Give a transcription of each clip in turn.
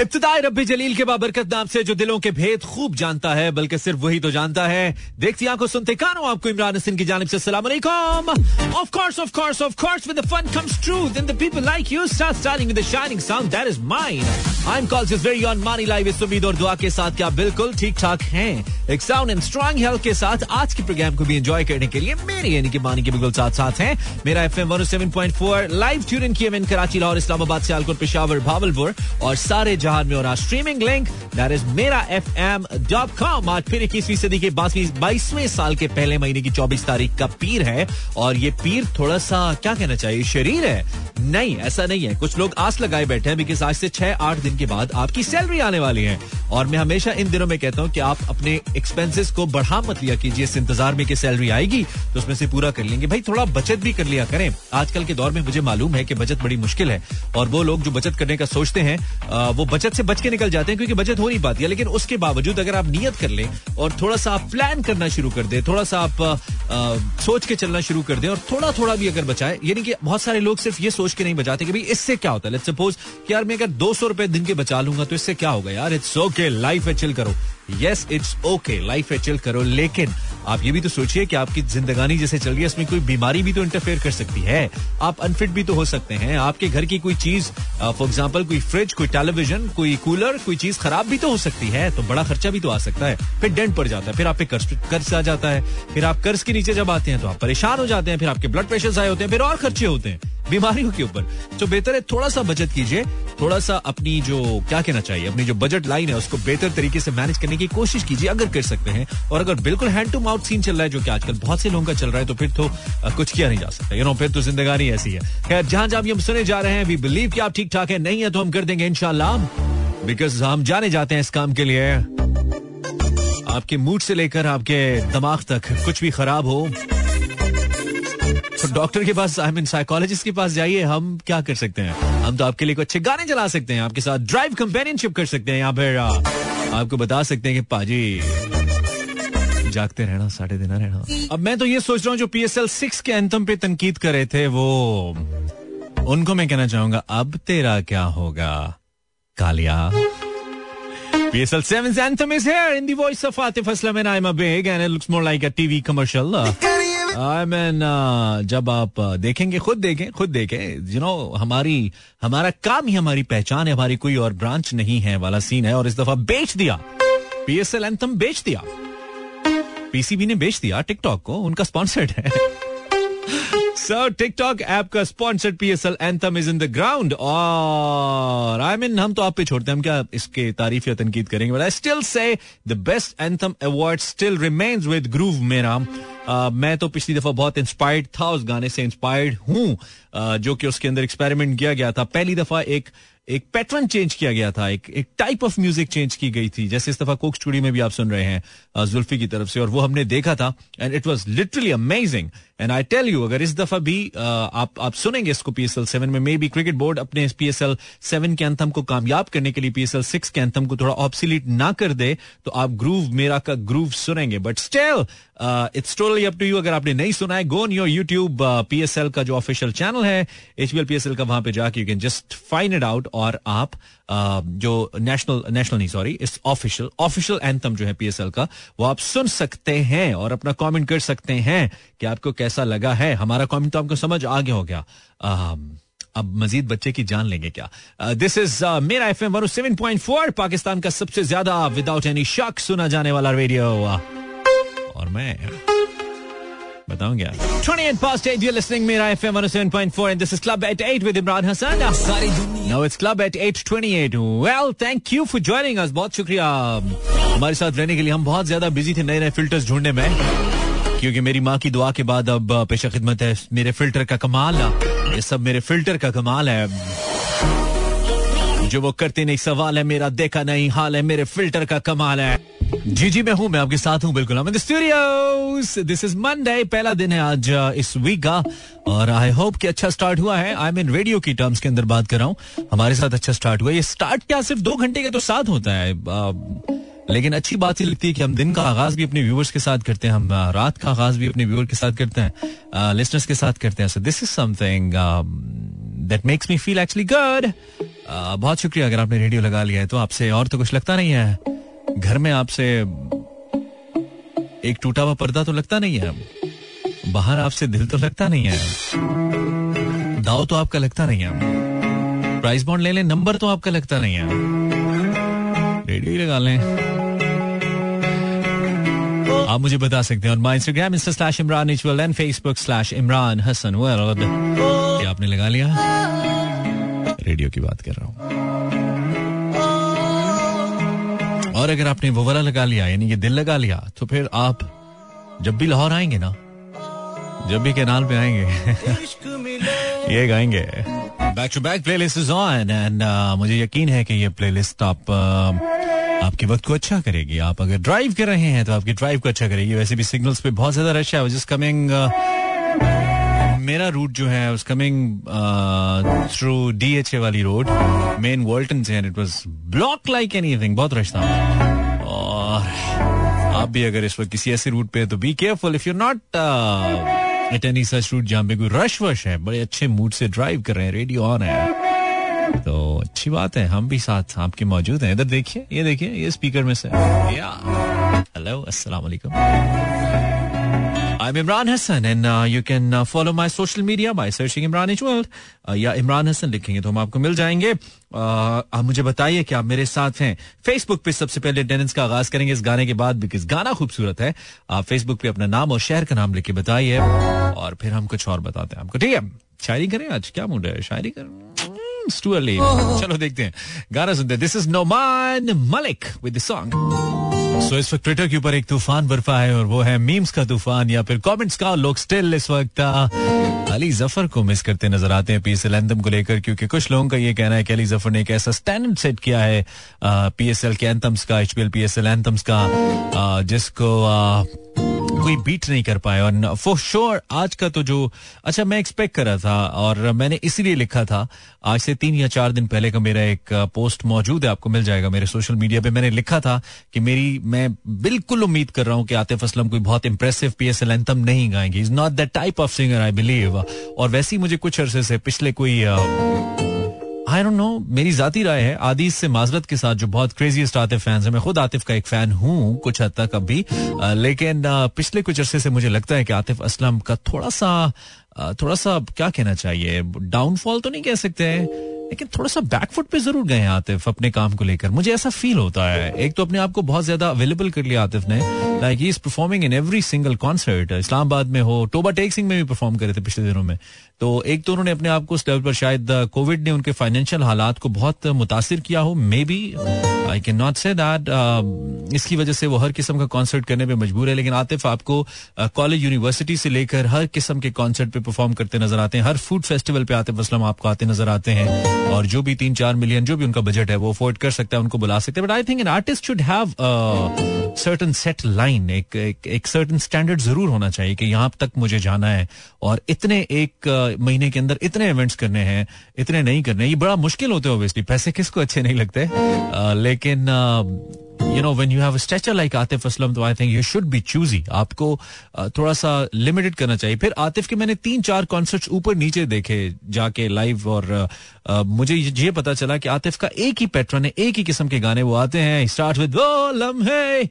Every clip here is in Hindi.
इब्तदाई रबी जलील के बाबरकत नाम से जो दिलों के भेद खूब जानता है, बल्कि सिर्फ़ वही तो जानता है। देखती आँखों सुनते कानों, आपको इमरान हसन की जानब से सलाम अलैकुम। Of course of course of course with the fun comes true then the people like you start starting with the shining sound that is mine I am calls is very on money live इस उम्मीद और दुआ के साथ क्या बिल्कुल ठीक ठाक हैं। एक साउंड एंड स्ट्रॉन्ग हेल्थ के साथ आज के प्रोग्राम को भी एंजॉय करने के लिए मेरी यानी कि मानी के बिल्कुल साथ साथ हैं। मेरा एफएम 107.4 लाइव ट्यून इन किए कराची, लाहौर, इस्लामाबाद, सियालकोट, पेशावर, भावलपुर और सारे जहान में और आज स्ट्रीमिंग लिंक दैट इज़ मेरा एफ़ एम डॉट कॉम आज फिर इक्कीसवीं सदी के बाईसवें साल के पहले महीने की चौबीस तारीख का पीर है और ये पीर थोड़ा सा क्या कहना चाहिए, शरीर है? नहीं, ऐसा नहीं है। कुछ लोग आस लगाए बैठे हैं बिकॉज़ आज से छह, आठ दिन के बाद आपकी सैलरी आने वाली है। और मैं हमेशा इन दिनों में कहता हूँ कि आप अपने एक्सपेंसेस को बढ़ा मत लिया कीजिए। इस इंतज़ार में कि सैलरी आएगी तो उसमें से पूरा कर लेंगे। भाई, थोड़ा बचत भी कर लिया करें। आजकल के दौर में मुझे मालूम है कि बचत बड़ी मुश्किल है और वो लोग जो बचत करने का सोचते हैं वो बचत से बच के निकल जाते हैं क्योंकि बचत हो नहीं पाती है। लेकिन उसके बावजूद अगर आप नियत कर लें और थोड़ा सा आप प्लान करना शुरू कर दें, थोड़ा सा आप सोच के चलना शुरू कर दें और थोड़ा थोड़ा भी अगर बचाए, यानी कि बहुत सारे लोग सिर्फ़ ये सोच के नहीं बचाते कि भाई इससे क्या होता है। लेट्स सपोज़ कि यार मैं अगर दो सौ रुपए दिन के बचा लूँगा तो इससे क्या होगा यार? इट्स ओके लाइफ है चिल करो। यस इट्स ओके लाइफ है चिल करो, लेकिन आप ये भी तो सोचिए कि आपकी जिंदगानी जैसे चल रही है इसमें कोई बीमारी भी तो इंटरफेयर कर सकती है। आप अनफिट भी तो हो सकते हैं। आपके घर की कोई चीज़ फॉर एग्ज़ाम्पल कोई फ्रिज कोई टेलीविज़न कोई कूलर कोई चीज़ खराब भी तो हो सकती है तो बड़ा खर्चा भी तो आ सकता है। फिर डेंट पड़ जाता है, फिर आप पे कर्ज आ जाता है। फिर आप कर्ज के नीचे जब आते हैं तो आप परेशान हो जाते हैं, फिर आपके ब्लड प्रेशर आए होते हैं, फिर और खर्चे होते हैं। बीमारियों के ऊपर। तो बेहतर है थोड़ा सा बचत कीजिए, थोड़ा सा अपनी जो, क्या कहना चाहिए, अपनी जो बजट लाइन है, उसको बेहतर तरीके से मैनेज करने की कोशिश कीजिए, अगर कर सकते हैं। और अगर बिल्कुल हैंड टू माउथ सीन चल रहा है, जो कि आजकल बहुत से लोगों का चल रहा है तो फिर तो कुछ किया नहीं जा सकता। यू नो फिर तो जिंदगानी ऐसी है। खैर, जहाँ जहाँ हम सुने जा रहे हैं वी बिलीव कि आप ठीक ठाक है, नहीं है तो हम कर देंगे इनशाला बिकॉज़ हम जाने जाते हैं इस काम के लिए। आपके मूड से लेकर आपके दिमाग तक कुछ भी खराब हो तो डॉक्टर के पास आई मीन साइकोलॉजिस्ट के पास जाइए, हम क्या कर सकते हैं हम तो आपके लिए कुछ अच्छे गाने चला सकते हैं, आपके साथ ड्राइव कंपेनियनशिप कर सकते हैं या फिर आपको बता सकते हैं कि पाजी, जागते रहना, साढ़े दिन रहना अब मैं तो ये सोच रहा हूँ, जो पी एस एल सिक्स के एंथम पे तनकीद करे थे, वो, उनको मैं कहना चाहूँगा, अब तेरा क्या होगा, Kaliya PSL 7's anthem is here, in the voice of Atif Aslam and I'm a big, and it looks more like a TV commercial. I mean जब आप देखेंगे, खुद देखें खुद देखें यू नो हमारी, हमारा काम ही हमारी पहचान है, हमारी कोई और ब्रांच नहीं है, वाला सीन है, और इस दफ़ा बेच दिया। पीएसएल एंथम बेच दिया। पीसीबी ने बेच दिया टिकटॉक को, उनका स्पॉन्सर्ड है। सो टिकटॉक ऐप का sponsored PSL anthem is in the ground और आई मीन हम तो आप पे छोड़ते हैं हम क्या इसके तारीफ़ या तनकीद करेंगे? But I still say the best anthem award still remains with groove मेरा। मैं तो पिछली दफ़ा बहुत इंस्पायर्ड था उस गाने से इंस्पायर्ड हूँ। uh, जो कि उसके अंदर एक्सपेरिमेंट किया गया था। पहली दफ़ा एक एक पैटर्न चेंज किया गया था, एक एक टाइप ऑफ़ म्यूज़िक चेंज की गई थी, जैसे इस दफ़ा कोक स्टूडियो में भी आप सुन रहे हैं जुल्फी की तरफ़ से, और वो हमने देखा था and it was literally amazing and I tell you अगर इस दफ़ा भी आप आप सुनेंगे इसको पीएसएल सेवन में मे बी क्रिकेट बोर्ड अपने पीएसएल सेवन के अंतम को कामयाब करने के लिए पीएसएल सिक्स के अंतम को थोड़ा ऑप्सिलीट ना कर दे तो आप ग्रूव मेरा का ग्रूव सुनेंगे. But still it's totally up to you अगर आपने नहीं सुना है go in your YouTube PSL का जो ऑफिशियल चैनल है एचबीएल पीएसएल का, वहाँ पे जाके you can just find it out और आप जो नेशनल नेशनल नहीं सॉरी इस ऑफिशियल ऑफिशियल एंथम जो है पीएसएल का, वो आप सुन सकते हैं और अपना कमेंट कर सकते हैं कि आपको कैसा लगा है। हमारा कमेंट तो आपको समझ आ गया हो गया। अब मजीद बच्चे की जान लेंगे क्या। दिस इज़ मेरा F M seven point four Pakistan का सबसे ज़्यादा विदाउट एनी शक सुना जाने वाला रेडियो और मैं बताऊँ क्या? 28 past 8 you're listening मेरा FM 107.4 and this is Club at 8 with Imran Hassan. Now it's Club at 828 Well thank you for joining us. बहुत शुक्रिया। हमारे साथ रहने के लिए हम बहुत ज़्यादा बिज़ी थे नए नए फिल्टर्स ढूँढने में क्योंकि मेरी माँ की दुआ के बाद अब पेशा खिदमत है। मेरे फ़िल्टर का कमाल ये सब मेरे फ़िल्टर का कमाल है। जो वो करते नहीं, सवाल है मेरा, देखा नहीं, हाल है, मेरे फ़िल्टर का कमाल है। जी जी, मैं हूँ, मैं आपके साथ हूँ, बिल्कुल स्टूडियोस दिस इज़ मंडे पहला दिन है आज इस वीक का, और आई होप कि अच्छा स्टार्ट हुआ है। आई मीन रेडियो की टर्म्स के अंदर बात कर रहा हूँ। हमारे साथ अच्छा स्टार्ट हुआ ये स्टार्ट क्या, सिर्फ़ दो घंटे का तो साथ होता है। लेकिन अच्छी बात ये लगती है कि हम दिन का आगाज़ भी अपने व्यूवर्स के साथ करते हैं, हम रात का आगाज़ भी अपने व्यूवर के साथ करते हैं लिसनर्स के साथ करते हैं। So this is something that makes me feel actually good बहुत शुक्रिया अगर आपने रेडियो लगा लिया है तो आपसे और तो कुछ लगता नहीं है। घर में आपसे एक टूटा हुआ पर्दा तो लगता नहीं है, बाहर आपसे दिल तो लगता नहीं है, दाव तो आपका लगता नहीं है प्राइस बॉन्ड ले लें नंबर तो आपका लगता नहीं है। रेडियो ही लगा लें। आप मुझे बता सकते हैं, और my Instagram insta slash Imran इचवल and Facebook slash Imran Hasan world आपने लगा लिया। रेडियो की बात कर रहा हूँ। और अगर आपने वो वाला लगा लिया, यानी कि दिल लगा लिया तो फिर आप जब भी लाहौर आएँगे ना, जब भी कैनाल पे आएँगे, ये गाएँगे। Back to back playlist is on and मुझे यकीन है कि ये प्लेलिस्ट आप uh, आपके वक्त को अच्छा करेगी। आप अगर ड्राइव कर रहे हैं तो आपकी ड्राइव को अच्छा करेगी। वैसे भी सिग्नल्स पे बहुत ज़्यादा रश है। जस्ट कमिंग मेरा रूट जो है उस coming through D H A वाली रोड मेन वर्ल्टन से it was block like anything बहुत रश था। और आप भी अगर इस वक्त किसी ऐसे रूट पे तो be careful if you not at any such route जहाँ पे कोई रश वश है, बड़े अच्छे मूड से ड्राइव कर रहे हैं रेडियो ऑन है। तो अच्छी बात है, हम भी साथ आपके मौजूद हैं। इधर देखिए, ये देखिए, ये स्पीकर में से। या। हेलो अस्सलाम I'm Imran Hassan and uh, you can uh, follow my social media by searching Imran H World uh, या इमरान हसन लिखेंगे तो हम आपको मिल जाएँगे। Uh, आप मुझे बताइए कि आप मेरे साथ हैं। फेसबुक पे सबसे पहले अटेंडेंस का आगाज़ करेंगे इस गाने के बाद बिकॉज़ गाना खूबसूरत है। आप फेसबुक पे अपना नाम और शहर का नाम लिख के बताइए और फिर हम कुछ और बताते हैं आपको। ठीक है शायरी करें आज क्या मूड है? शायरी करें। चलो देखते हैं। गाना सुनते हैं। This is Noman Malik with song so so, इस वक्त ट्विटर के ऊपर एक तूफ़ान बर्फा है और वो है मीम्स का तूफ़ान या फिर कमेंट्स का। लोग स्टिल इस वक्त अली ज़फ़र को मिस करते नज़र आते हैं पीएसएल एंथम को लेकर क्योंकि कुछ लोगों का ये कहना है कि अली ज़फ़र ने एक ऐसा स्टैंडर्ड सेट किया है पीएसएल के एंथम्स का एचपीएल पीएसएल एंथम्स का जिसको कोई बीट नहीं कर पाए और फॉर श्योर आज का तो जो अच्छा मैं एक्सपेक्ट कर था और मैंने इसीलिए लिखा था, आज से तीन या चार दिन पहले का मेरा एक पोस्ट मौजूद है, आपको मिल जाएगा मेरे सोशल मीडिया पे। मैंने लिखा था कि मेरी, मैं बिल्कुल उम्मीद कर रहा हूँ कि आतिफ असलम कोई बहुत impressive P S L anthem नहीं गाएँगे। Is not that type of singer I believe और वैसे ही मुझे कुछ अरसे से पिछले कोई आई डोंट नो मेरी जाती राय है आदिश से माजरत के साथ जो बहुत क्रेजीस्ट आतिफ फैंस है। मैं खुद आतिफ का एक फ़ैन हूँ कुछ हद तक अभी। लेकिन पिछले कुछ अरसे से मुझे लगता है कि आतिफ असलम का थोड़ा सा थोड़ा सा, क्या कहना चाहिए? डाउनफॉल तो नहीं कह सकते लेकिन थोड़ा सा बैकफुट पे ज़रूर गए आतिफ अपने काम को लेकर। मुझे ऐसा फील होता है। एक तो अपने आप को बहुत ज़्यादा अवेलेबल कर लिया आतिफ ने। Like he is performing in every single concert Islamabad में हो, टोबा टेक सिंह में भी परफॉर्म करे थे पिछले दिनों में। तो एक तो उन्होंने अपने आप को उस लेवल पर शायद कोविड ने उनके फाइनेंशियल हालात को बहुत मुतासर किया हो। May be I can not say that इसकी वजह से वो हर किस्म का कॉन्सर्ट करने में मजबूर है। लेकिन आतिफ आपको कॉलेज यूनिवर्सिटी से लेकर हर किस्म के कॉन्सर्ट पे परफॉर्म करते नज़र आते हैं। हर फ़ूड फेस्टिवल पे आतिफ असलम आपको आते नज़र आते हैं। और जो भी तीन चार मिलियन जो भी उनका बजट है, वो अफोर्ड कर सकता है, उनको बुला सकते हैं. But I think an artist should have certain set line एक एक सर्टन स्टैंडर्ड ज़रूर होना चाहिए कि यहाँ तक मुझे जाना है और इतने एक महीने के अंदर इतने इवेंट्स करने हैं, इतने नहीं करने ये बड़ा मुश्किल होते हैं ऑब्वियसली पैसे किसको अच्छे नहीं लगते? लेकिन you know when you have a stature like Atif Aslam तो I think you should be choosy आपको थोड़ा सा लिमिटेड करना चाहिए। फिर आतिफ के मैंने तीन चार कॉन्सर्ट्स ऊपर नीचे देखे जाके लाइव और uh, मुझे ये पता चला कि आतिफ का एक ही पैटर्न है एक ही किस्म के गाने वो आते हैं। स्टार्ट विद वो लम्हे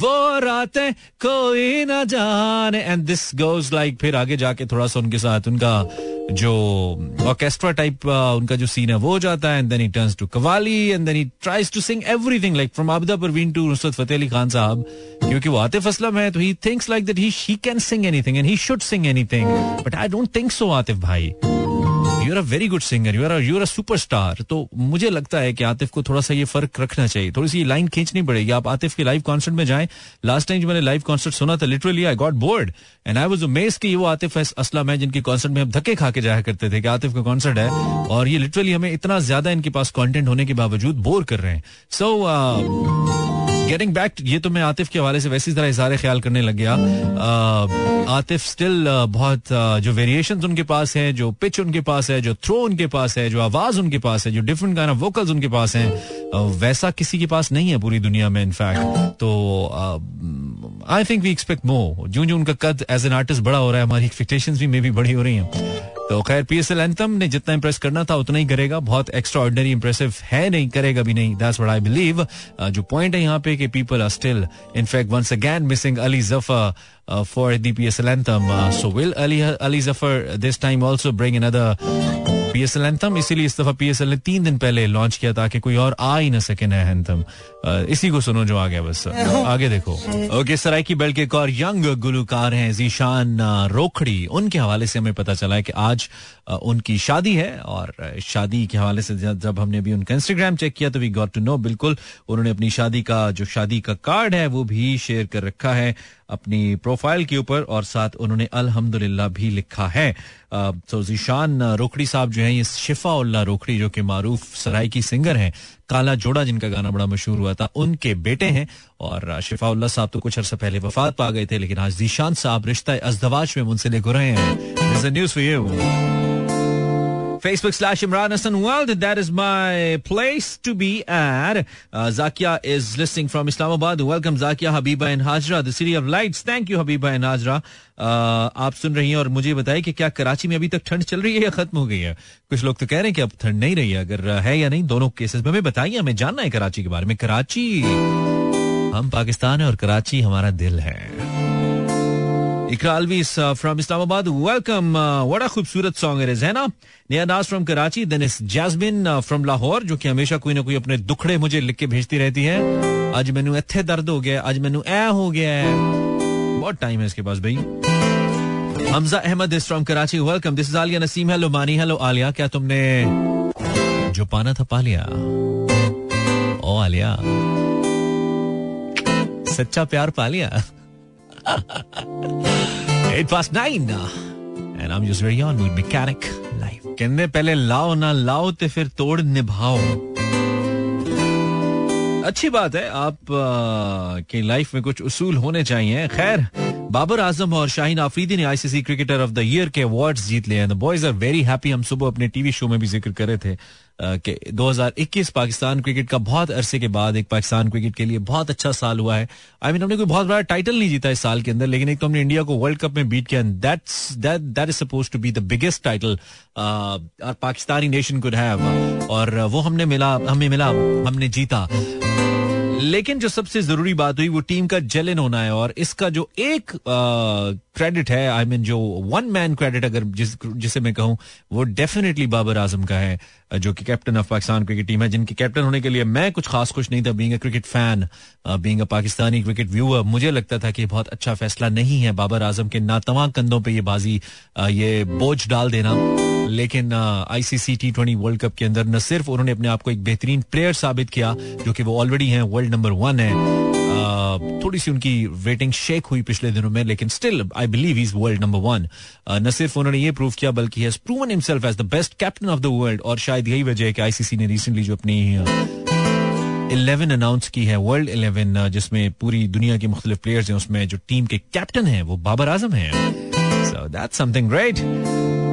वो रातें कोई ना जाने। एंड दिस गोज लाइक फिर आगे जाके थोड़ा सा उनके साथ उनका जो ऑर्केस्ट्रा टाइप उनका जो सीन है वो जाता है। And then he turns to qawwali and then he tries to sing everything like from Abida Parveen to Nusrat Fateh Ali Khan साहब क्योंकि वो आतिफ असलम है तो he thinks like that he she can sing anything and he should sing anything but I don't think so Atif भाई you are a very good singer you are you are a superstar तो मुझे लगता है कि आतिफ को थोड़ा सा ये फ़र्क रखना चाहिए। थोड़ी सी लाइन खींचनी पड़ेगी। आप आतिफ के लाइव कॉन्सर्ट में जाएँ। लास्ट टाइम जो मैंने लाइव कॉन्सर्ट सुना था literally I got bored and I was amaze कि वो आतिफ असलम है जिनके कॉन्सर्ट में हम धक्के खा के जाया करते थे कि आतिफ का कॉन्सर्ट है और ये लिटरली हमें इतना ज़्यादा इनके पास कॉन्टेंट होने के बावजूद बोर कर रहे हैं। सो गेटिंग बैक ये तो मैं आतिफ के हवाले से वैसी तरह इजारे ख्याल करने लग गया। आतिफ स्टिल बहुत जो वेरिएशन उनके पास है, जो पिच उनके पास है, जो थ्रो उनके पास है, जो आवाज़ उनके पास है, जो डिफरेंट ऑफ़ वोकल्स उनके पास हैं वैसा किसी के पास नहीं है पूरी दुनिया में इनफैक्ट तो I think we expect more जो जो उनका कद एज एन आर्टिस्ट बड़ा हो रहा है, हमारी एक्सपेक्टेशन भी मे भी बड़ी हो रही हैं। तो खैर पी एस एल एंथम ने जितना इंप्रेस करना था, उतना ही करेगा। बहुत एक्स्ट्रा ऑर्डनरी इंप्रेसिव है नहीं, करेगा भी नहीं। दैट्स व्हाट आई बिलीव जो पॉइंट है यहाँ पे कि people are still in fact once again missing Ali Zafar for the P S L anthem so will Ali Zafar this time also bring another PSL anthem इसीलिए इस दफ़ा पीएसएल ने तीन दिन पहले लॉन्च किया ताकि कोई और आ ही ना सके नया एंथम इसी को सुनो जो आ गया बस। आगे देखो। ओके सराय की बेल्ट के एक और यंग गुलकार हैं जीशान रोखड़ी। उनके हवाले से हमें पता चला है कि आज उनकी शादी है और शादी के हवाले से जब हमने भी उनका इंस्टाग्राम चेक किया तो वी गॉट टू नो बिल्कुल उन्होंने अपनी शादी का जो शादी का कार्ड है वो भी शेयर कर रखा है। अपनी प्रोफ़ाइल के ऊपर और साथ उन्होंने अल्हम्दुलिल्लाह भी लिखा है। तो जीशान रोखड़ी साहब जो है, ये शिफा उल्ला रोखड़ी जो कि मारूफ सराय की सिंगर हैं, काला जोड़ा जिनका गाना बड़ा मशहूर हुआ था, उनके बेटे हैं और शिफाउल्ला साहब तो कुछ अर्सा पहले वफात पा गए थे, लेकिन आज जीशान साहब रिश्ता अजदवाज में मुझसे लेकर रहे हैं। News for you Facebook slash Imran Hassan World. That is my place to be at. Uh, Zakia is listening from Islamabad. Welcome Zakia, Habiba and Hajra, the city of lights. Thank you Habiba and Hajra. Uh, आप सुन रही हैं और मुझे बताइए कि क्या कराची में अभी तक ठंड चल रही है या खत्म हो गई है कुछ लोग तो कह रहे हैं कि अब ठंड नहीं रही है अगर है या नहीं दोनों केसेस में बताइए हमें जानना है कराची के बारे में कराची हम पाकिस्तान है और कराची हमारा दिल है इकरा अलवीस फ्रॉम इस्लामाबाद वेलकम बड़ा खूबसूरत सॉन्ग इज़ है ना? नया नाज फ्रॉम कराची देन इस जैस्मिन फ्रॉम लाहौर जो कि हमेशा कोई ना कोई अपने दुखड़े मुझे लिख के भेजती रहती है। आज मैनू इतने दर्द हो गया आज मैनू ए हो गया है। बहुत टाइम है इसके पास, भाई। Hamza Ahmed is from Karachi welcome this is Aliya Naseem hello Mani hello Aliya क्या तुमने जो पाना था पा लिया? ओ आलिया सच्चा प्यार पा लिया? Eight past nine. And I'm just very on with Mechanic Life. कहने पहले लाओ ना लाओ ते फिर तोड़ निभाओ अच्छी बात है, आप की लाइफ में कुछ उसूल होने चाहिए खैर बाबर आज़म और शाहीन आफरीदी ने ICC cricketer of the year के अवार्ड्स जीत लिए the boys are very happy हम सुबह अपने टीवी शो में भी ज़िक्र कर रहे थे कि 2021 पाकिस्तान क्रिकेट का बहुत अरसे के बाद एक पाकिस्तान क्रिकेट के लिए बहुत अच्छा साल हुआ है। आई मीन हमने कोई बहुत बड़ा टाइटल नहीं जीता इस साल के अंदर, लेकिन एक तो हमने इंडिया को वर्ल्ड कप में बीट किया that that is suppose to be the biggest title Pakistani nation could have और वो हमने मिला, हमें मिला, हमने जीता। लेकिन जो सबसे ज़रूरी बात हुई, वो टीम का जलन होना है और इसका जो एक क्रेडिट है आई I मीन mean, जो वन मैन क्रेडिट अगर जिस जिसे मैं कहूँ वो डेफिनेटली बाबर आज़म का है जो कि captain of Pakistan cricket team है जिनके कैप्टन होने के लिए मैं कुछ खास खुश नहीं था being a cricket fan being a Pakistani cricket viewer मुझे लगता था कि बहुत अच्छा फैसला नहीं है बाबर आज़म के नातवा कंधों पे ये बाजी ये बोझ डाल देना। लेकिन ICC T twenty world cup के अंदर न सिर्फ़ उन्होंने अपने आप को एक बेहतरीन प्लेयर साबित किया जो कि वो ऑलरेडी हैं वर्ल्ड नंबर वन है थोड़ी सी उनकी रेटिंग शेक हुई पिछले दिनों में लेकिन still I believe is world number one न सिर्फ़ उन्होंने ये प्रूव किया बल्कि himself as the best captain of the world और शायद यही वजह है कि आईसीसी ने रिसेंटली जो अपनी इलेवन अनाउंस की है वर्ल्ड इलेवन जिसमें पूरी दुनिया के मुख्तलिफ़ प्लेयर्स हैं उसमें जो टीम के कैप्टन हैं वो बाबर आज़म हैं। So that's something great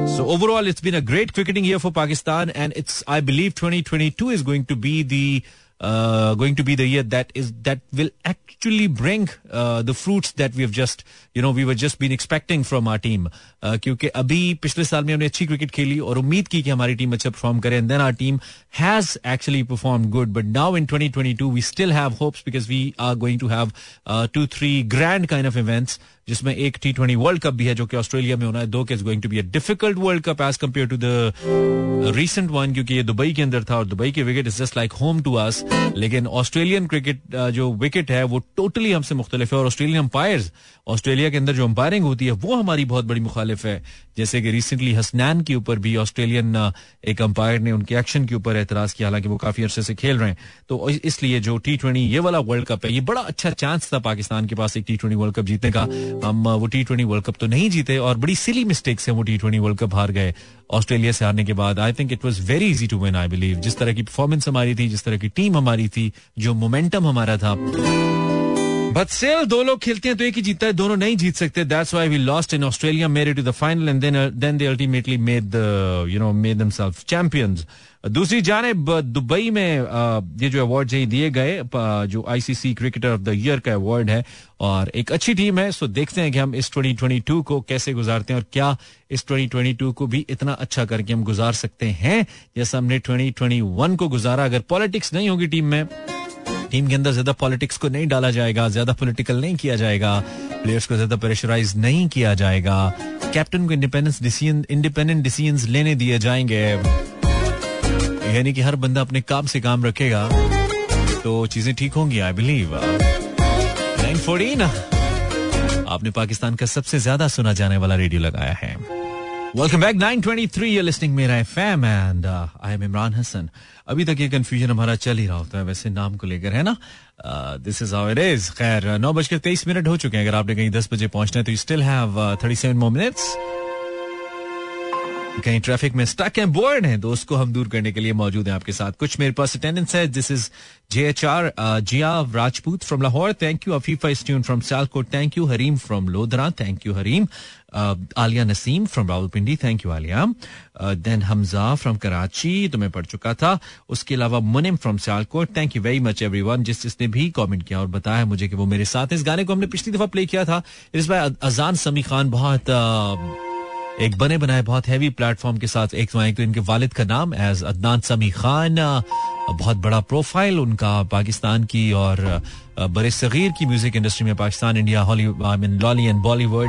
So overall, it's been a great cricketing year for Pakistan, and it's I believe 2022 is going to be the uh, going to be the year that is that will actually bring uh, the fruits that we have just you know we were just been expecting from our team uh, क्योंकि अभी पिछले साल में हमने अच्छी क्रिकेट खेली और उम्मीद की कि हमारी टीम अच्छा परफॉर्म करे and then our team has actually perform good but now in 2022 we still have hopes because we are going to have two three grand kind of events जिसमें एक टी ट्वेंटी वर्ल्ड कप भी है जो कि ऑस्ट्रेलिया में होना है। दो के is going to be a difficult world cup as compare to the recent one क्योंकि ये दुबई के अंदर था और दुबई के wicket is just like home to us लेकिन ऑस्ट्रेलियन क्रिकेट जो विकेट है, वो टोटली हमसे मुख्तलिफ़ है और ऑस्ट्रेलियन अंपायर ऑस्ट्रेलिया के अंदर जो अंपायरिंग होती है, वो हमारी बहुत बड़ी मुखालिफ है। जैसे कि रिसेंटली हसनैन के ऊपर भी ऑस्ट्रेलियन एक अंपायर ने उनके एक्शन के ऊपर एतराज़ किया, हालाँकि वो काफ़ी अरसे से खेल रहे हैं। तो इसलिए जो टी ट्वेंटी ये वाला वर्ल्ड कप है, ये बड़ा अच्छा चांस था पाकिस्तान के पास एक टी ट्वेंटी वर्ल्ड कप जीतने का। हम वो टी ट्वेंटी वर्ल्ड कप तो नहीं जीते और बड़ी सिली मिस्टेक से वो टी ट्वेंटी वर्ल्ड कप हार गए ऑस्ट्रेलिया से हारने के बाद। I think it was very easy to win I believe जिस तरह की परफॉर्मेंस हमारी थी, जिस तरह की टीम हमारी थी, जो मोमेंटम हमारा था। बट सेल दो लोग खेलते हैं तो एक ही जीतता है दोनों नहीं जीत सकते। That's why we lost in Australia made to the final and then they ultimately made you know made themselves champions दूसरी जानेब दुबई में uh, ये जो अवार्ड यही दिए गए uh, जो ICC cricketer of the year का अवार्ड है और एक अच्छी टीम है सो देखते हैं कि हम इस 2022 को कैसे गुजारते हैं और क्या इस 2022 को भी इतना अच्छा करके हम गुजार सकते हैं जैसा हमने 2021 को गुजारा। अगर पॉलिटिक्स नहीं होगी टीम में टीम के अंदर ज़्यादा पॉलिटिक्स को नहीं डाला जाएगा, ज़्यादा पॉलिटिकल नहीं किया जाएगा, प्लेयर्स को ज़्यादा प्रेशराइज नहीं किया जाएगा। कैप्टन को इंडिपेंडेंस डिसीज़न, इंडिपेंडेंट डिसीज़न लेने दिए जाएँगे। यानी कि हर बंदा अपने काम से काम रखेगा तो चीज़ें ठीक होंगी आई बिलीव नाइन आपने पाकिस्तान का सबसे ज़्यादा सुना जाने वाला रेडियो लगाया है। Welcome back 923 you listening Mera FM and I am Imran Hasan अभी तक ये कंफ्यूजन हमारा चल ही रहा होता है, वैसे नाम को लेकर, है ना? दिस इज़ इट इज़ खैर, नौ बजकर तेईस मिनट हो चुके हैं। अगर आपने कहीं दस बजे पहुँचना है तो you still have thirty seven more minutes कहीं ट्रैफ़िक में स्टक है बोर्ड है तो उसको हम दूर करने के लिए मौजूद हैं आपके साथ। कुछ मेरे पास अटेंडेंस है this is J H R Jiya Rajput from Lahore thank you Afifa tune from Sialkot thank you Hareem from Lodhra thank you Hareem Aliya Naseem from Rawalpindi thank you Aliya then Hamza from Karachi तो मैं पढ़ चुका था। उसके अलावा Munim from Sialkot thank you very much everyone जिस जिसने भी कॉमेंट किया और बताया मुझे कि वो मेरे साथ इस गाने को हमने पिछली दफ़ा प्ले किया था। इस बार अजान समी खान बहुत uh, एक बने बनाए बहुत हैवी प्लेटफॉर्म के साथ एक तो, तो इनके वालिद का नाम एज अदनान समी खान। बहुत बड़ा प्रोफ़ाइल उनका पाकिस्तान की और बड़े सगीर की म्यूज़िक इंडस्ट्री में Pakistan India Hollywood lolly and Bollywood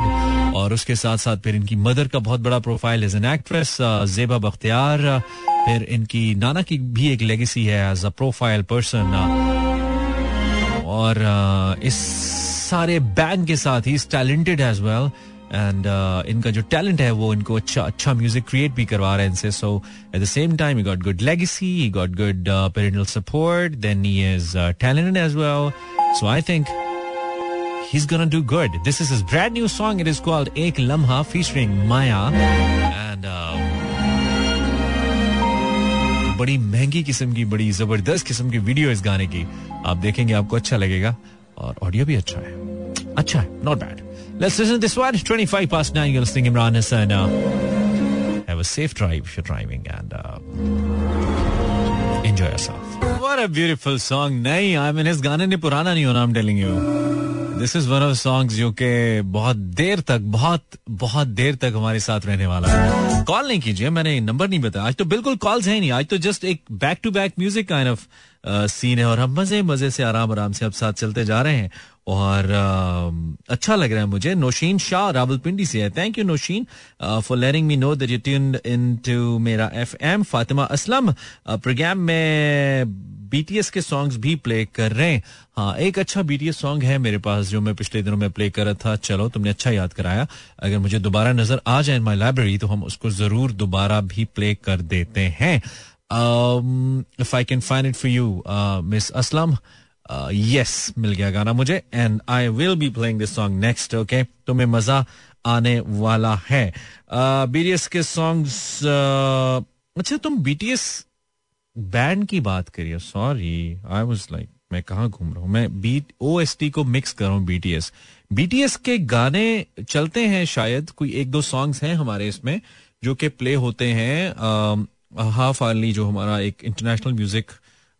और उसके साथ साथ फिर इनकी मदर का बहुत बड़ा प्रोफ़ाइल एज एन एक्ट्रेस जेबा बख्तियार फिर इनकी नाना की भी एक लेगेसी है एज अ प्रोफ़ाइल पर्सन और इस सारे बैंक के साथ ही talented as well and uh, इनका जो टैलेंट है वो इनको अच्छा अच्छा म्यूज़िक क्रिएट भी करवा रहे हैं इनसे so at the same time he got good legacy he got good parental support then he is talented as well so I think he's gonna do good. This is his brand new song. It is called Ek Lamha featuring Maya. And uh, बड़ी महँगी किस्म की बड़ी ज़बरदस्त किस्म की वीडियो इस गाने की आप देखेंगे आपको अच्छा लगेगा और ऑडियो भी अच्छा है अच्छा है not bad Let's listen to this one. 25 past 9. You're listening Imran Hassan. Uh, have a safe drive if you're driving and uh, enjoy yourself. What a beautiful song. नहीं, I mean, इस गाने ने पुराना नहीं होना, I'm telling you. This is one of songs जो कि बहुत देर तक बहुत बहुत देर तक हमारे साथ रहने वाला है कॉल नहीं कीजिए मैंने नंबर नहीं बताया आज तो बिल्कुल कॉल्स है नहीं आज तो जस्ट एक back to back music kind of scene है और हम मज़े मज़े से आराम आराम से अब साथ चलते जा रहे हैं और uh, अच्छा लग रहा है मुझे। नौशीन शाह रावलपिंडी से है। Thank you Nausheen for letting me know that you tune into Mera FM Fatima Aslam program में बीटीएस के सॉन्ग्स भी प्ले कर रहे हैं। हाँ एक अच्छा बीटीएस सॉन्ग है मेरे पास जो मैं पिछले दिनों में प्ले कर रहा था। चलो तुमने अच्छा याद कराया। अगर मुझे दोबारा नज़र आ जाए माई लाइब्रेरी तो हम उसको ज़रूर दोबारा भी प्ले कर देते हैं। If I can find it for you miss Aslam yes मिल गया गाना मुझे and I will be playing this song next okay तुम्हें मज़ा आने वाला है बीटीएस uh, के सॉन्ग्स uh, अच्छा तुम बीटीएस बैंड की बात करिए सॉरी आई वॉज़ लाइक मैं कहा घूम रहा हूँ मैं बीट ओ एस टी को मिक्स कर रहा हूँ बीटीएस बीटीएस के गाने चलते हैं शायद कोई एक दो सॉन्ग्स हैं हमारे इसमें जो कि प्ले होते हैं हाफ़ आर्ली जो हमारा एक इंटरनेशनल म्यूज़िक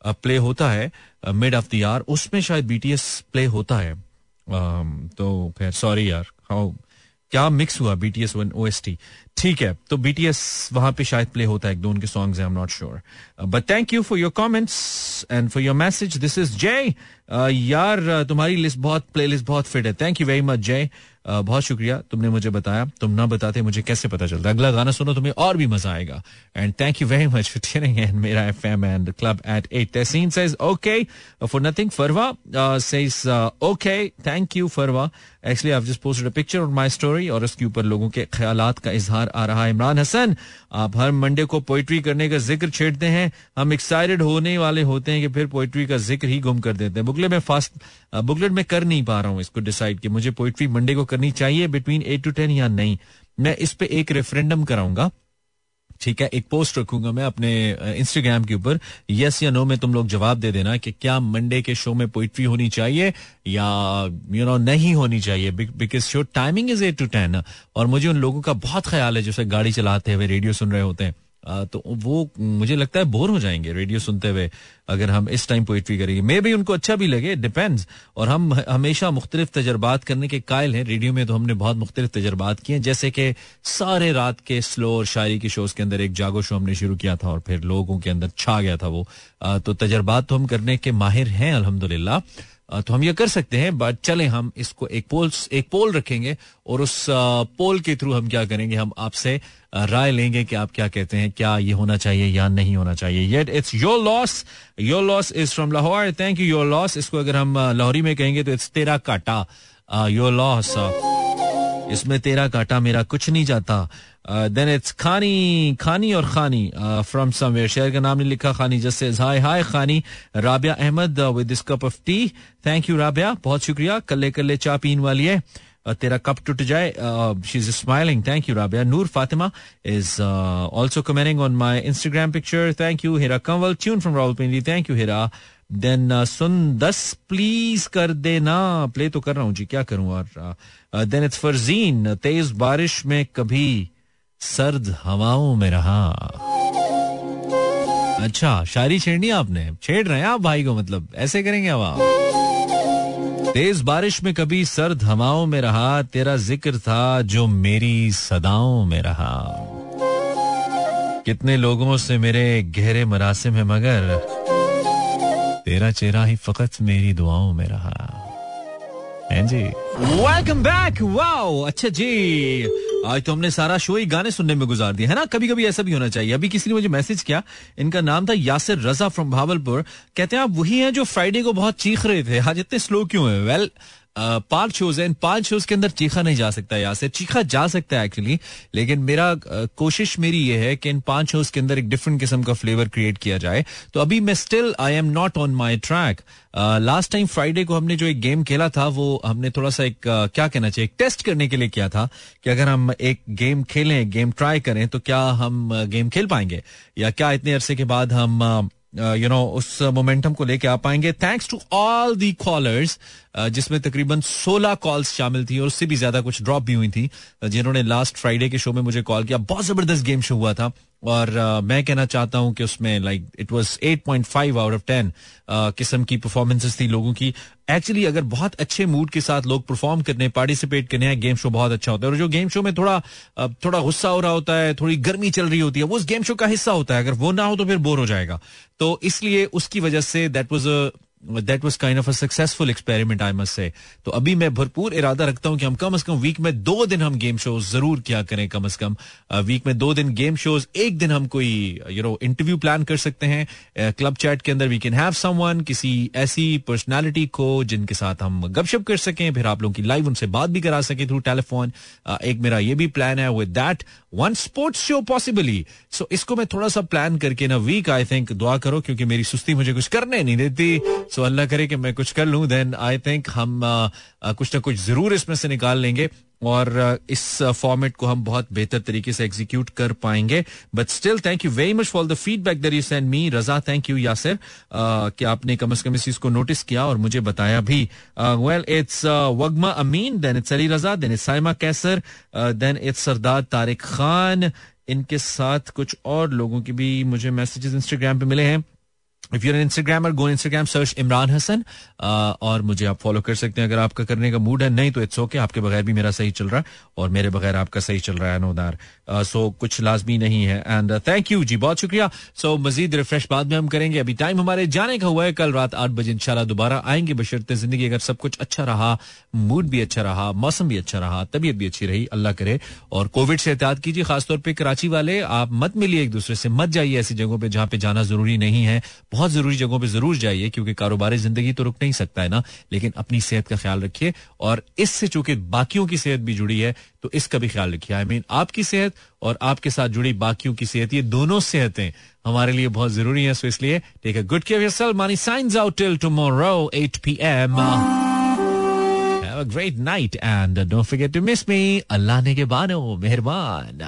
प्ले होता है मिड ऑफ़ द ईयर उसमें शायद बीटीएस प्ले होता है। तो फिर सॉरी यार हाउ क्या मिक्स हुआ बीटीएस वन ओएसटी ठीक है तो बीटीएस वहाँ पे शायद प्ले होता है एक दो उनके songs I am not sure but thank you for your comments and for your message this is Jai यार तुम्हारी लिस्ट बहुत प्ले लिस्ट बहुत फिट है। Thank you very much Jai बहुत शुक्रिया, तुमने मुझे बताया। तुम ना बताते, मुझे कैसे पता चलता? अगला गाना सुनो, तुम्हें और भी मज़ा आएगा। And thank you very much for tuning in Mera FM and club at 8 Tehseen says okay for nothing Farwa says okay thank you Farwa actually I just posted a picture on my story और उसके ऊपर लोगों के ख्यालात का इजहार आ रहा है। इमरान हसन, आप हर मंडे को पोइट्री करने का ज़िक्र छेड़ते हैं। हम एक्साइटेड होने वाले होते हैं कि फिर पोइट्री का ज़िक्र ही गुम कर देते हैं। बुकलेट में फास्ट बुकलेट में कर नहीं पा रहा हूँ इसको डिसाइड कि मुझे पोइट्री मंडे को करनी चाहिए बिटवीन एट टू टेन या नहीं। मैं इस पे एक रेफरेंडम कराऊँगा। ठीक है? एक पोस्ट रखूँगा मैं अपने इंस्टाग्राम के ऊपर। यस या नो में तुम लोग जवाब दे देना कि क्या मंडे के शो में पोइट्री होनी चाहिए या यू you नो know, नहीं होनी चाहिए। Because show timing is at two ten और मुझे उन लोगों का बहुत ख्याल है जैसे गाड़ी चलाते हुए रेडियो सुन रहे होते हैं। तो वो, मुझे लगता है बोर हो जाएँगे रेडियो सुनते हुए, अगर हम इस टाइम पोइट्री करेंगे। मे भी उनको अच्छा भी लगे डिपेंड्स और हम हमेशा मुख्तलिफ़ तजर्बात करने के कायल हैं। रेडियो में तो हमने बहुत मुख्तलिफ़ तजर्बात किए हैं। जैसे कि सारे रात के स्लो और शायरी के शोज़ के अंदर एक जागो शो हमने शुरू किया था और फिर लोगों के अंदर छा गया था वो। तो तजर्बात तो हम करने के माहिर हैं, अल्हम्दुलिल्लाह। तो हम ये कर सकते हैं बट चले हम इसको एक पोल एक पोल रखेंगे और उस पोल के थ्रू हम क्या करेंगे, हम आपसे राय लेंगे कि आप क्या कहते हैं, क्या ये होना चाहिए या नहीं होना चाहिए। Yet it's your loss your loss is from Lahore thank you your loss इसको अगर हम लाहौरी में कहेंगे तो इट्स तेरा काटा योर लॉस इसमें तेरा काटा मेरा कुछ नहीं जाता। देन इट्स खानी खानी और खानी फ्रॉम समवेयर शहर का नाम नहीं लिखा खानी जैसे हाय हाय खानी Rabia Ahmed with this cup of tea thank you Rabia बहुत शुक्रिया कल्ले कल्ले चा पीन वाली है तेरा कप टूट जाए she is smiling thank you Rabia Noor Fatima is also commenting on my Instagram picture thank you Hira Kanwal tune from Rawalpindi thank you Hira then सुन दस प्लीज़ कर देना प्ले तो कर रहा हूँ जी क्या करूँ और देन इट्स फरजीन तेज बारिश में कभी सर्द हवाओं में रहा। अच्छा शायरी छेड़नी आपने? छेड़ रहे हैं आप भाई को मतलब? ऐसे करेंगे अब आप। तेज बारिश में कभी सर्द हवाओं में रहा, तेरा ज़िक्र था जो मेरी सदाओं में रहा। कितने लोगों से मेरे गहरे मरासिम है मगर, तेरा चेहरा ही फकत मेरी दुआओं में रहा। जी। वेलकम बैक वाओ अच्छा जी। आज तो हमने सारा शो ही गाने सुनने में गुजार दिया है ना? कभी कभी ऐसा भी होना चाहिए। अभी किसी ने मुझे मैसेज किया इनका नाम था यासिर रजा फ्रॉम भावलपुर। कहते हैं आप वही हैं जो फ्राइडे को बहुत चीख रहे थे? आज इतने स्लो क्यों है? वेल well, पाँच शोज़ हैं। इन पाँच शोज़ के अंदर चीखा नहीं जा सकता यहाँ से। चीखा जा सकता है एक्चुअली लेकिन मेरा कोशिश मेरी ये है कि इन पाँच शोज़ के अंदर एक डिफरेंट किस्म का फ्लेवर क्रिएट किया जाए। तो अभी मैं still I am not on my track last time Friday को हमने जो एक गेम खेला था वो हमने थोड़ा सा एक क्या कहना चाहिए? टेस्ट करने के लिए किया था कि अगर हम एक गेम खेलें गेम ट्राई करें तो क्या हम गेम खेल पाएँगे? या क्या इतने अरसे के बाद हम uh, यू नो उस मोमेंटम को लेके आ पाएँगे। Thanks to all the callers जिसमें तकरीबन 16 कॉल्स शामिल थी और उससे भी ज़्यादा कुछ ड्रॉप भी हुई थी जिन्होंने लास्ट फ्राइडे के शो में मुझे कॉल किया। बहुत ज़बरदस्त गेम शो हुआ था। और uh, मैं कहना चाहता हूँ कि उसमें like it was 8.5 point five out of ten किस्म की परफॉर्मेंसेस थी लोगों की। एक्चुअली अगर बहुत अच्छे मूड के साथ लोग परफॉर्म करने पार्टिसिपेट करने हैं गेम शो बहुत अच्छा होता है। और जो गेम शो में थोड़ा uh, थोड़ा गुस्सा हो रहा होता है थोड़ी गर्मी चल रही होती है वो उस गेम शो का हिस्सा होता है। अगर वो ना हो तो फिर बोर हो जाएगा। तो इसलिए उसकी वजह से that was a that was kind of a successful experiment I must say तो अभी मैं भरपूर इरादा रखता हूँ कि हम कम अज कम वीक में दो दिन हम गेम शोज़ ज़रूर क्या करें कम अज कम। वीक में दो दिन गेम शोज़ एक दिन हम कोई यू नो इंटरव्यू प्लान कर सकते हैं। क्लब चैट के अंदर वी कैन हैव समवन किसी ऐसी पर्सनैलिटी को जिनके साथ हम गपशप कर सकें, फिर आप लोगों की लाइव उनसे बात भी करा सकें थ्रू टेलीफोन एक मेरा ये भी प्लान है with that one sports show possibly so इसको मैं थोड़ा सा प्लान करके ना वीक आई थिंक दुआ करो, क्योंकि मेरी सुस्ती मुझे कुछ करने नहीं देती। सो अल्लाह करे कि मैं कुछ कर लूँ देन आई थिंक हम कुछ ना कुछ ज़रूर इसमें से निकाल लेंगे और इस फॉर्मेट को हम बहुत बेहतर तरीके से एग्जीक्यूट कर पाएँगे। But still thank you very much for the feedback there you send me Raza thank you Yasir कि आपने कम अज कम इस चीज़ को नोटिस किया और मुझे बताया भी। Well it's Wagma Amin then it's Ali Raza then it's Saima Kaiser then it's Sardar Tariq Khan इनके साथ कुछ और लोगों की भी मुझे मैसेजेस इंस्टाग्राम पे मिले हैं। If your Instagram go Instagram search Imran Hasan और मुझे आप फॉलो कर सकते हैं। अगर आपका करने का मूड है नहीं तो इट्स ओके आपके बगैर भी मेरा सही चल रहा है और मेरे बगैर आपका सही चल रहा है नोदार सो uh, कुछ लाजमी नहीं है। एंड थैंक यू जी बहुत शुक्रिया। सो मजीद रिफ्रेश बाद में हम करेंगे। अभी टाइम हमारे जाने का हुआ है कल रात आठ बजे इंशाल्लाह दोबारा आएँगे बशरते ज़िंदगी अगर सब कुछ अच्छा रहा मूड भी अच्छा रहा मौसम भी अच्छा रहा तबीयत भी अच्छी रही अल्लाह करे। और कोविड से एहतियात कीजिए खासतौर पर कराची वाले आप मत मिलिए एक दूसरे से मत जाइए ऐसी जगहों पर जहाँ पे जाना ज़रूरी नहीं है। बहुत ज़रूरी जगहों पे ज़रूर जाइए, क्योंकि कारोबारी ज़िंदगी तो रुक नहीं सकता है ना। लेकिन अपनी सेहत का ख्याल रखिए, और इससे चूँकि बाकियों की सेहत भी जुड़ी है तो इसका भी ख्याल रखिए। आई मीन आपकी सेहत और आपके साथ जुड़ी बाकियों की सेहत, ये दोनों सेहतें हमारे लिए बहुत ज़रूरी है। सो इसलिए take a good care yourself Mani signs out till tomorrow 8 PM Have a great night and don't forget to miss me. Allah ने के बानो मेहरबान।